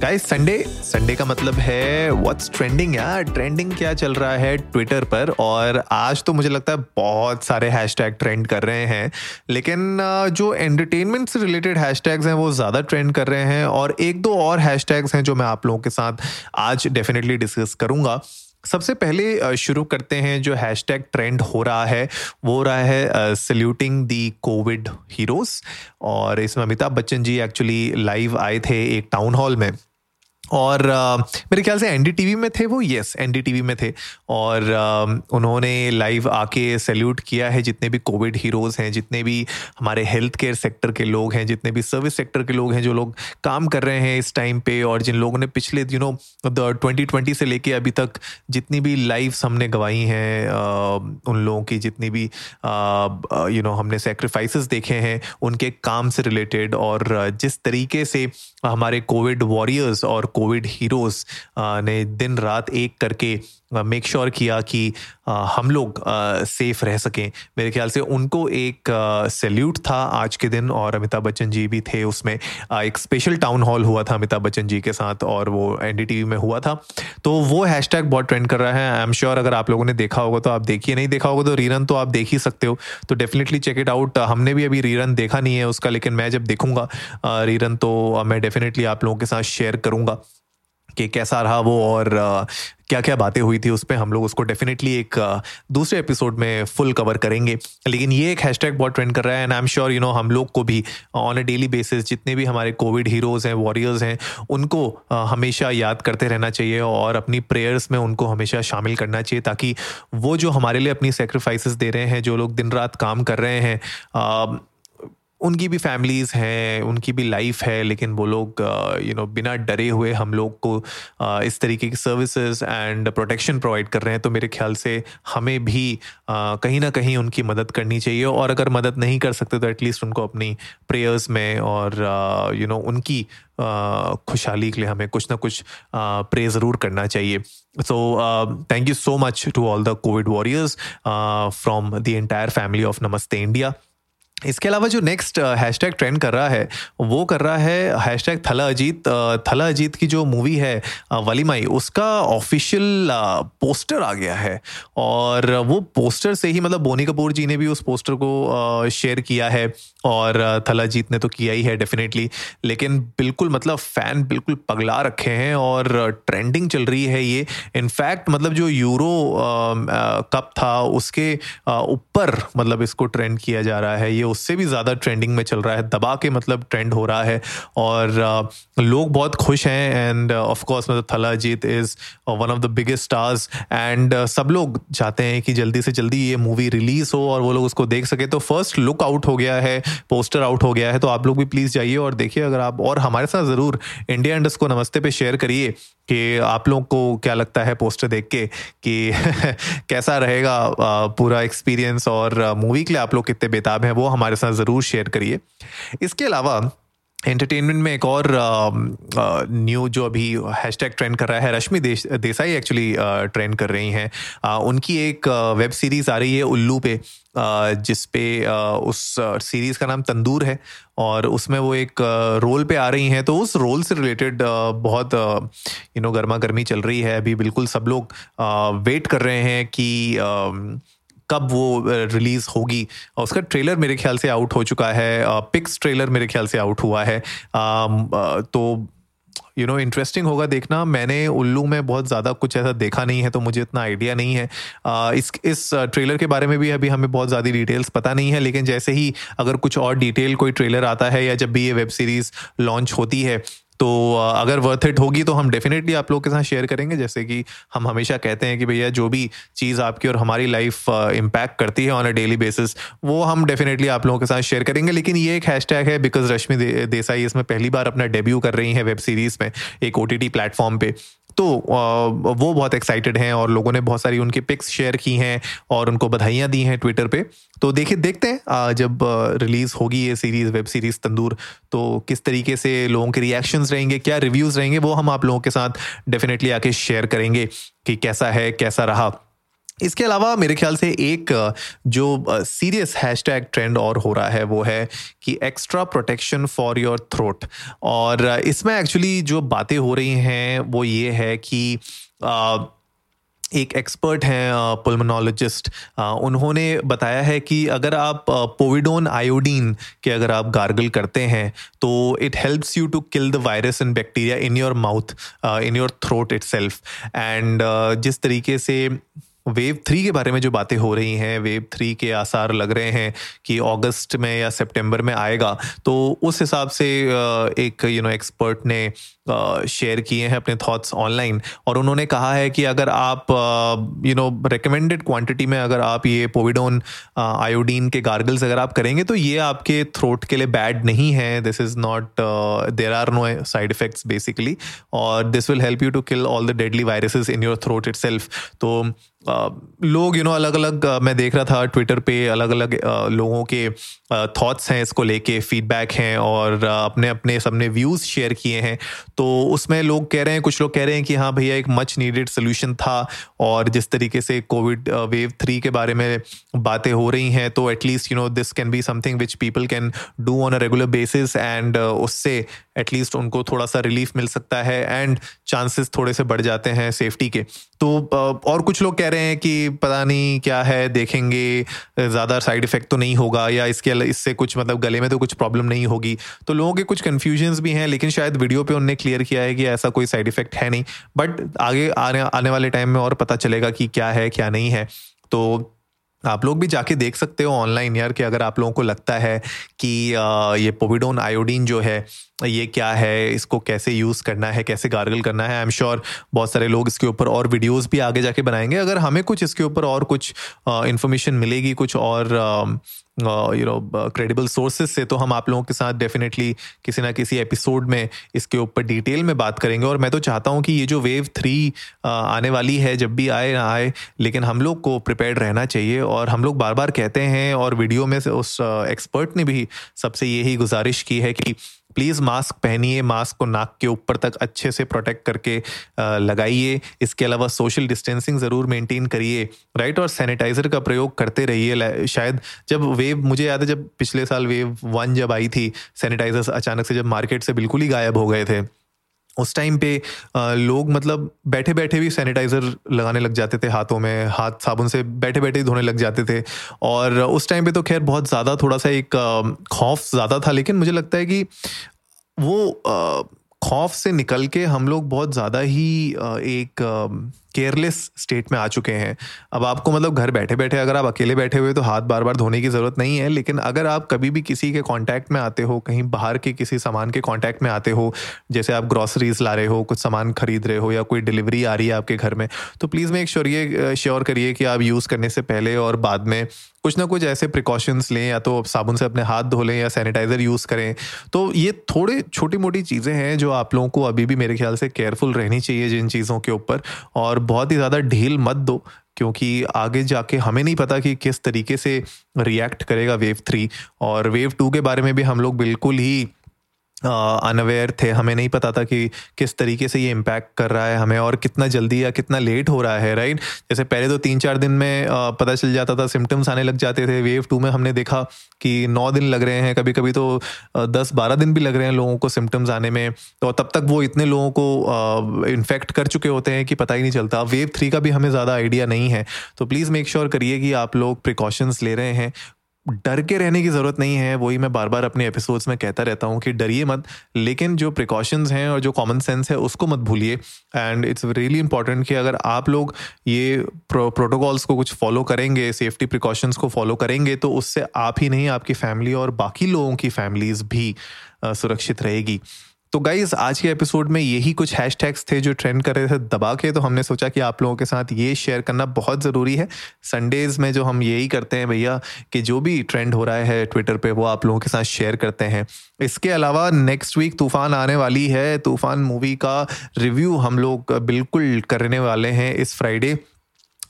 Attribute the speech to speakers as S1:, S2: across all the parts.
S1: Guys Sunday Sunday का मतलब है व्हाट्स ट्रेंडिंग यार? ट्रेंडिंग क्या चल रहा है ट्विटर पर? और आज तो मुझे लगता है बहुत सारे हैशटैग ट्रेंड कर रहे हैं। लेकिन जो एंटरटेनमेंट से रिलेटेड हैशटैग्स हैं, वो ज़्यादा ट्रेंड कर रहे हैं। और एक दो और हैशटैग्स हैं जो मैं आप लोगों के साथ आज डेफिनेटली डिस्कस करूँगा। सबसे पहले शुरू करते हैं जो हैशटैग ट्रेंड हो रहा है, वो रहा है सल्यूटिंग दी कोविड हीरोज और इसमें अमिताभ बच्चन जी एक्चुअली लाइव आए थे एक टाउन हॉल में। और uh, मेरे ख्याल से एनडीटीवी में थे वो? यस एनडीटीवी में थे। और uh, उन्होंने लाइव आके सैल्यूट किया है जितने भी कोविड हीरोज़ हैं जितने भी हमारे हेल्थ केयर सेक्टर के लोग हैं जितने भी सर्विस सेक्टर के लोग हैं जो लोग काम कर रहे हैं इस टाइम पे और जिन लोगों ने पिछले यू नो ट्वेंटी ट्वेंटी से लेके अभी तक जितनी भी लाइव्स हमने गवाई हैं उन लोगों की जितनी भी यू नो हमने सेक्रीफाइसेस देखे हैं उनके काम से रिलेटेड और जिस तरीके से हमारे कोविड वॉरियर्स और कोविड हीरोज ने दिन रात एक करके मेक श्योर sure किया कि हम लोग सेफ़ रह सकें। मेरे ख्याल से उनको एक सैल्यूट था आज के दिन और अमिताभ बच्चन जी भी थे उसमें। एक स्पेशल टाउन हॉल हुआ था अमिताभ बच्चन जी के साथ और वो एनडीटीवी में हुआ था। तो वो हैश टैग बहुत ट्रेंड कर रहा है। आई एम श्योर अगर आप लोगों ने देखा होगा तो आप देखिए, नहीं देखा होगा तो रीरन तो आप देख ही सकते हो। तो डेफिनेटली चेक इट आउट हमने भी अभी रीरन देखा नहीं है उसका, लेकिन मैं जब देखूँगा रीरन तो मैं डेफिनेटली आप लोगों के साथ शेयर करूँगा। कि कैसा रहा वो और क्या क्या बातें हुई थी उस पर हम लोग उसको डेफिनेटली एक दूसरे एपिसोड में फुल कवर करेंगे। लेकिन ये एक हैशटैग बहुत ट्रेंड कर रहा है and I am sure you know हम लोग को भी ऑन अ डेली बेसिस जितने भी हमारे कोविड हीरोज हैं वॉरियर्स हैं, उनको हमेशा याद करते रहना चाहिए और अपनी प्रेयर्स में उनको हमेशा शामिल करना चाहिए ताकि वो जो हमारे लिए अपनी सेक्रीफाइसेस दे रहे हैं, जो लोग दिन रात काम कर रहे हैं उनकी भी फैमिलीज़ हैं, उनकी भी लाइफ है, लेकिन वो लोग यू नो बिना डरे हुए हम लोग को इस तरीके की सर्विसेज़ एंड प्रोटेक्शन प्रोवाइड कर रहे हैं। तो मेरे ख्याल से हमें भी कहीं ना कहीं उनकी मदद करनी चाहिए और अगर मदद नहीं कर सकते तो एटलीस्ट उनको अपनी प्रेयर्स में और यू नो उनकी खुशहाली के लिए हमें कुछ ना कुछ प्रे ज़रूर करना चाहिए। So thank you so much to all the covid warriors from the entire family of Namaste India इसके अलावा जो नेक्स्ट हैशटैग ट्रेंड कर रहा है, वो कर रहा है हैशटैग थला अजीत थला अजीत की जो मूवी है वलीमाई, उसका ऑफिशियल पोस्टर आ गया है। और वो पोस्टर से ही मतलब बोनी कपूर जी ने भी उस पोस्टर को शेयर किया है और थला जीत ने तो किया ही है डेफिनेटली लेकिन बिल्कुल मतलब फ़ैन बिल्कुल पगला रखे हैं और ट्रेंडिंग चल रही है ये। इनफैक्ट मतलब जो यूरो कप था, उसके ऊपर मतलब इसको ट्रेंड किया जा रहा है, ये उससे भी ज़्यादा ट्रेंडिंग में चल रहा है। दबा के मतलब ट्रेंड हो रहा है और लोग बहुत खुश हैं एंड ऑफ़ कोर्स मतलब Thala Ajith is one of the biggest stars and सब लोग चाहते हैं कि जल्दी से जल्दी ये मूवी रिलीज़ हो और वो लोग उसको देख सके। तो फ़र्स्ट लुक आउट हो गया है पोस्टर आउट हो गया है। तो आप लोग भी प्लीज़ जाइए और देखिए, अगर आप और हमारे साथ ज़रूर इंडिया इंडस्ट को नमस्ते पे शेयर करिए कि आप लोग को क्या लगता है पोस्टर देख के कि कैसा रहेगा पूरा एक्सपीरियंस और मूवी के लिए आप लोग कितने बेताब हैं, वो हमारे साथ ज़रूर शेयर करिए। इसके अलावा एंटरटेनमेंट में एक और न्यू जो अभी हैशटैग ट्रेंड कर रहा है, रश्मि देश, देसाई एक्चुअली ट्रेंड कर रही हैं। उनकी एक वेब सीरीज़ आ रही है उल्लू पे जिस पे उस सीरीज़ का नाम तंदूर है और उसमें वो एक रोल पे आ रही हैं। तो उस रोल से रिलेटेड बहुत यू नो गर्मा गर्मी चल रही है। अभी बिल्कुल सब लोग वेट कर रहे हैं कि कब वो रिलीज़ होगी। उसका ट्रेलर मेरे ख्याल से आउट हो चुका है। पिक्स ट्रेलर मेरे ख्याल से आउट हुआ है। तो यू नो इंटरेस्टिंग होगा देखना। मैंने उल्लू में बहुत ज़्यादा कुछ ऐसा देखा नहीं है तो मुझे इतना आइडिया नहीं है। आ, इस इस ट्रेलर के बारे में भी अभी हमें बहुत ज़्यादा डिटेल्स पता नहीं है लेकिन जैसे ही अगर कुछ और डिटेल कोई ट्रेलर आता है या जब भी ये वेब सीरीज़ लॉन्च होती है तो अगर वर्थ इट होगी तो हम डेफिनेटली आप लोग के साथ शेयर करेंगे। जैसे कि हम हमेशा कहते हैं कि भैया जो भी चीज़ आपकी और हमारी लाइफ इम्पैक्ट करती है ऑन अ डेली बेसिस वो हम डेफिनेटली आप लोगों के साथ शेयर करेंगे। लेकिन ये एक हैशटैग है बिकॉज़ रश्मि देसाई इसमें पहली बार अपना डेब्यू कर रही है वेब सीरीज़ में, एक ओ टी टी प्लेटफॉर्म पे। तो वो बहुत एक्साइटेड हैं और लोगों ने बहुत सारी उनके पिक्स शेयर की हैं और उनको बधाइयाँ दी हैं ट्विटर पे। तो देखिए, देखते हैं जब रिलीज़ होगी ये सीरीज़ वेब सीरीज़ तंदूर तो किस तरीके से लोगों के रिएक्शंस रहेंगे, क्या रिव्यूज़ रहेंगे, वो हम आप लोगों के साथ डेफिनेटली आके शेयर करेंगे कि कैसा है, कैसा रहा। इसके अलावा मेरे ख्याल से एक जो सीरियस हैशटैग ट्रेंड और हो रहा है, वो है कि extra protection for your throat और इसमें एक्चुअली जो बातें हो रही हैं, वो ये है कि एक एक्सपर्ट हैं पुलमोनोलॉजिस्ट उन्होंने बताया है कि अगर आप पोविडोन आयोडीन के अगर आप गार्गल करते हैं तो it helps you to kill the virus and bacteria in your mouth in your throat itself and जिस तरीके से वेव थ्री के बारे में जो बातें हो रही हैं वेव थ्री के आसार लग रहे हैं कि अगस्त में या सितंबर में आएगा तो उस हिसाब से एक यू नो एक्सपर्ट ने शेयर किए हैं अपने थॉट्स ऑनलाइन और उन्होंने कहा है कि अगर आप यू नो रिकमेंडेड क्वांटिटी में अगर आप ये पोविडोन आयोडीन के गार्गल्स अगर आप करेंगे तो ये आपके थ्रोट के लिए बैड नहीं है। This is not there are no side effects basically और this will help you to kill all the deadly viruses in your throat it तो लोग यू नो अलग अलग मैं देख रहा था ट्विटर पे अलग अलग लोगों के थॉट्स हैं इसको लेके फीडबैक हैं और अपने अपने, सबने व्यूज़ शेयर किए हैं। तो उसमें लोग कह रहे हैं, कुछ लोग कह रहे हैं कि हाँ भैया, एक मच नीडेड सोल्यूशन था और जिस तरीके से कोविड वेव थ्री के बारे में बातें हो रही हैं तो at least you know this can be something which people can do on a regular basis and उससे एटलीस्ट उनको थोड़ा सा रिलीफ मिल सकता है एंड चांसेस थोड़े से बढ़ जाते हैं सेफ्टी के। तो और कुछ लोग कह रहे हैं कि पता नहीं क्या है, देखेंगे, ज़्यादा साइड इफ़ेक्ट तो नहीं होगा या इसके इससे कुछ मतलब गले में तो कुछ प्रॉब्लम नहीं होगी। तो लोगों के कुछ कन्फ्यूजन्स भी हैं, लेकिन शायद वीडियो पे उनने क्लियर किया है कि ऐसा कोई साइड इफ़ेक्ट है नहीं। बट आगे आने आने वाले टाइम में और पता चलेगा कि क्या है, क्या नहीं है। तो आप लोग भी जाके देख सकते हो ऑनलाइन यार कि अगर आप लोगों को लगता है कि ये पोविडोन आयोडीन जो है, ये क्या है, इसको कैसे यूज़ करना है, कैसे गार्गल करना है आई एम श्योर बहुत सारे लोग इसके ऊपर और वीडियोस भी आगे जाके बनाएँगे। अगर हमें कुछ इसके ऊपर और कुछ इन्फॉर्मेशन मिलेगी, कुछ और यू नो क्रेडिबल सोर्सेज से तो हम आप लोगों के साथ डेफिनेटली किसी ना किसी एपिसोड में इसके ऊपर डिटेल में बात करेंगे। और मैं तो चाहता हूँ कि ये जो वेव थ्री आने वाली है, जब भी आए, ना आए, लेकिन हम लोग को प्रिपेयर रहना चाहिए। और हम लोग बार बार कहते हैं, और वीडियो में उस एक्सपर्ट ने भी सबसे यही गुजारिश की है कि प्लीज़ मास्क पहनिए, मास्क को नाक के ऊपर तक अच्छे से प्रोटेक्ट करके लगाइए। इसके अलावा सोशल डिस्टेंसिंग ज़रूर मेंटेन करिए राइट और सैनिटाइज़र का प्रयोग करते रहिए। शायद जब वेव मुझे याद है जब पिछले साल वेव वन जब आई थी सैनिटाइज़र अचानक से जब मार्केट से बिल्कुल ही गायब हो गए थे। उस टाइम पे लोग मतलब बैठे बैठे भी सैनिटाइज़र लगाने लग जाते थे हाथों में, हाथ साबुन से बैठे बैठे ही धोने लग जाते थे। और उस टाइम पे तो खैर बहुत ज़्यादा थोड़ा सा एक खौफ ज़्यादा था, लेकिन मुझे लगता है कि वो खौफ से निकल के हम लोग बहुत ज़्यादा ही एक केयरलेस स्टेट में आ चुके हैं। अब आपको मतलब घर बैठे बैठे अगर आप अकेले बैठे हुए तो हाथ बार बार धोने की ज़रूरत नहीं है, लेकिन अगर आप कभी भी किसी के कांटेक्ट में आते हो, कहीं बाहर के किसी सामान के कांटेक्ट में आते हो, जैसे आप ग्रॉसरीज ला रहे हो, कुछ सामान खरीद रहे हो या कोई डिलीवरी आ रही है आपके घर में तो प्लीज़ मेक श्योर ये श्योर करिए कि आप यूज़ करने से पहले और बाद में कुछ ना कुछ ऐसे प्रिकॉशंस लें, या तो साबुन से अपने हाथ धो लें या सैनिटाइज़र यूज़ करें। तो ये थोड़े छोटी मोटी चीज़ें हैं, जो आप लोगों को अभी भी मेरे ख्याल से केयरफुल रहनी चाहिए जिन चीज़ों के ऊपर, और बहुत ही ज़्यादा ढील मत दो, क्योंकि आगे जाके हमें नहीं पता कि किस तरीके से रिएक्ट करेगा वेव थ्री और वेव टू के बारे में भी हम लोग बिल्कुल ही अनअवेयर थे। हमें नहीं पता था कि किस तरीके से ये इम्पैक्ट कर रहा है हमें और कितना जल्दी या कितना लेट हो रहा है राइट जैसे पहले तो तीन चार दिन में पता चल जाता था सिम्टम्स आने लग जाते थे। वेव टू में हमने देखा कि नौ दिन लग रहे हैं। कभी कभी तो दस बारह दिन भी लग रहे हैं लोगों को सिम्टम्स आने में। तो तब तक वो इतने लोगों को इन्फेक्ट कर चुके होते हैं कि पता ही नहीं चलता। वेव थ्री का भी हमें ज़्यादा आइडिया नहीं है। तो प्लीज़ मेक श्योर करिए कि आप लोग प्रिकॉशंस ले रहे हैं। डर के रहने की ज़रूरत नहीं है वही मैं बार बार अपने एपिसोड्स में कहता रहता हूँ कि डरिए मत लेकिन जो प्रिकॉशंस हैं और जो कॉमन सेंस है उसको मत भूलिए। एंड इट्स रियली इंपॉर्टेंट कि अगर आप लोग ये प्रो, प्रोटोकॉल्स को कुछ फॉलो करेंगे सेफ्टी प्रिकॉशंस को फॉलो करेंगे तो उससे आप ही नहीं आपकी फैमिली और बाकी लोगों की फैमिलीज़ भी सुरक्षित रहेगी। तो गाइज़ आज के एपिसोड में यही कुछ हैश थे जो ट्रेंड कर रहे थे दबा के तो हमने सोचा कि आप लोगों के साथ ये शेयर करना बहुत ज़रूरी है। संडेज में जो हम यही करते हैं भैया कि जो भी ट्रेंड हो रहा है ट्विटर पे, वो आप लोगों के साथ शेयर करते हैं। इसके अलावा नेक्स्ट वीक तूफ़ान आने वाली है। तूफ़ान मूवी का रिव्यू हम लोग बिल्कुल करने वाले हैं इस फ्राइडे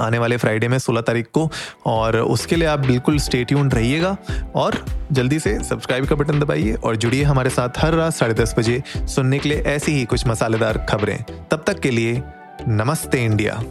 S1: आने वाले फ्राइडे में 16 तारीख को। और उसके लिए आप बिल्कुल स्टे ट्यून रहिएगा और जल्दी से सब्सक्राइब का बटन दबाइए और जुड़िए हमारे साथ हर रात साढ़े दस बजे सुनने के लिए ऐसी ही कुछ मसालेदार खबरें। तब तक के लिए नमस्ते इंडिया।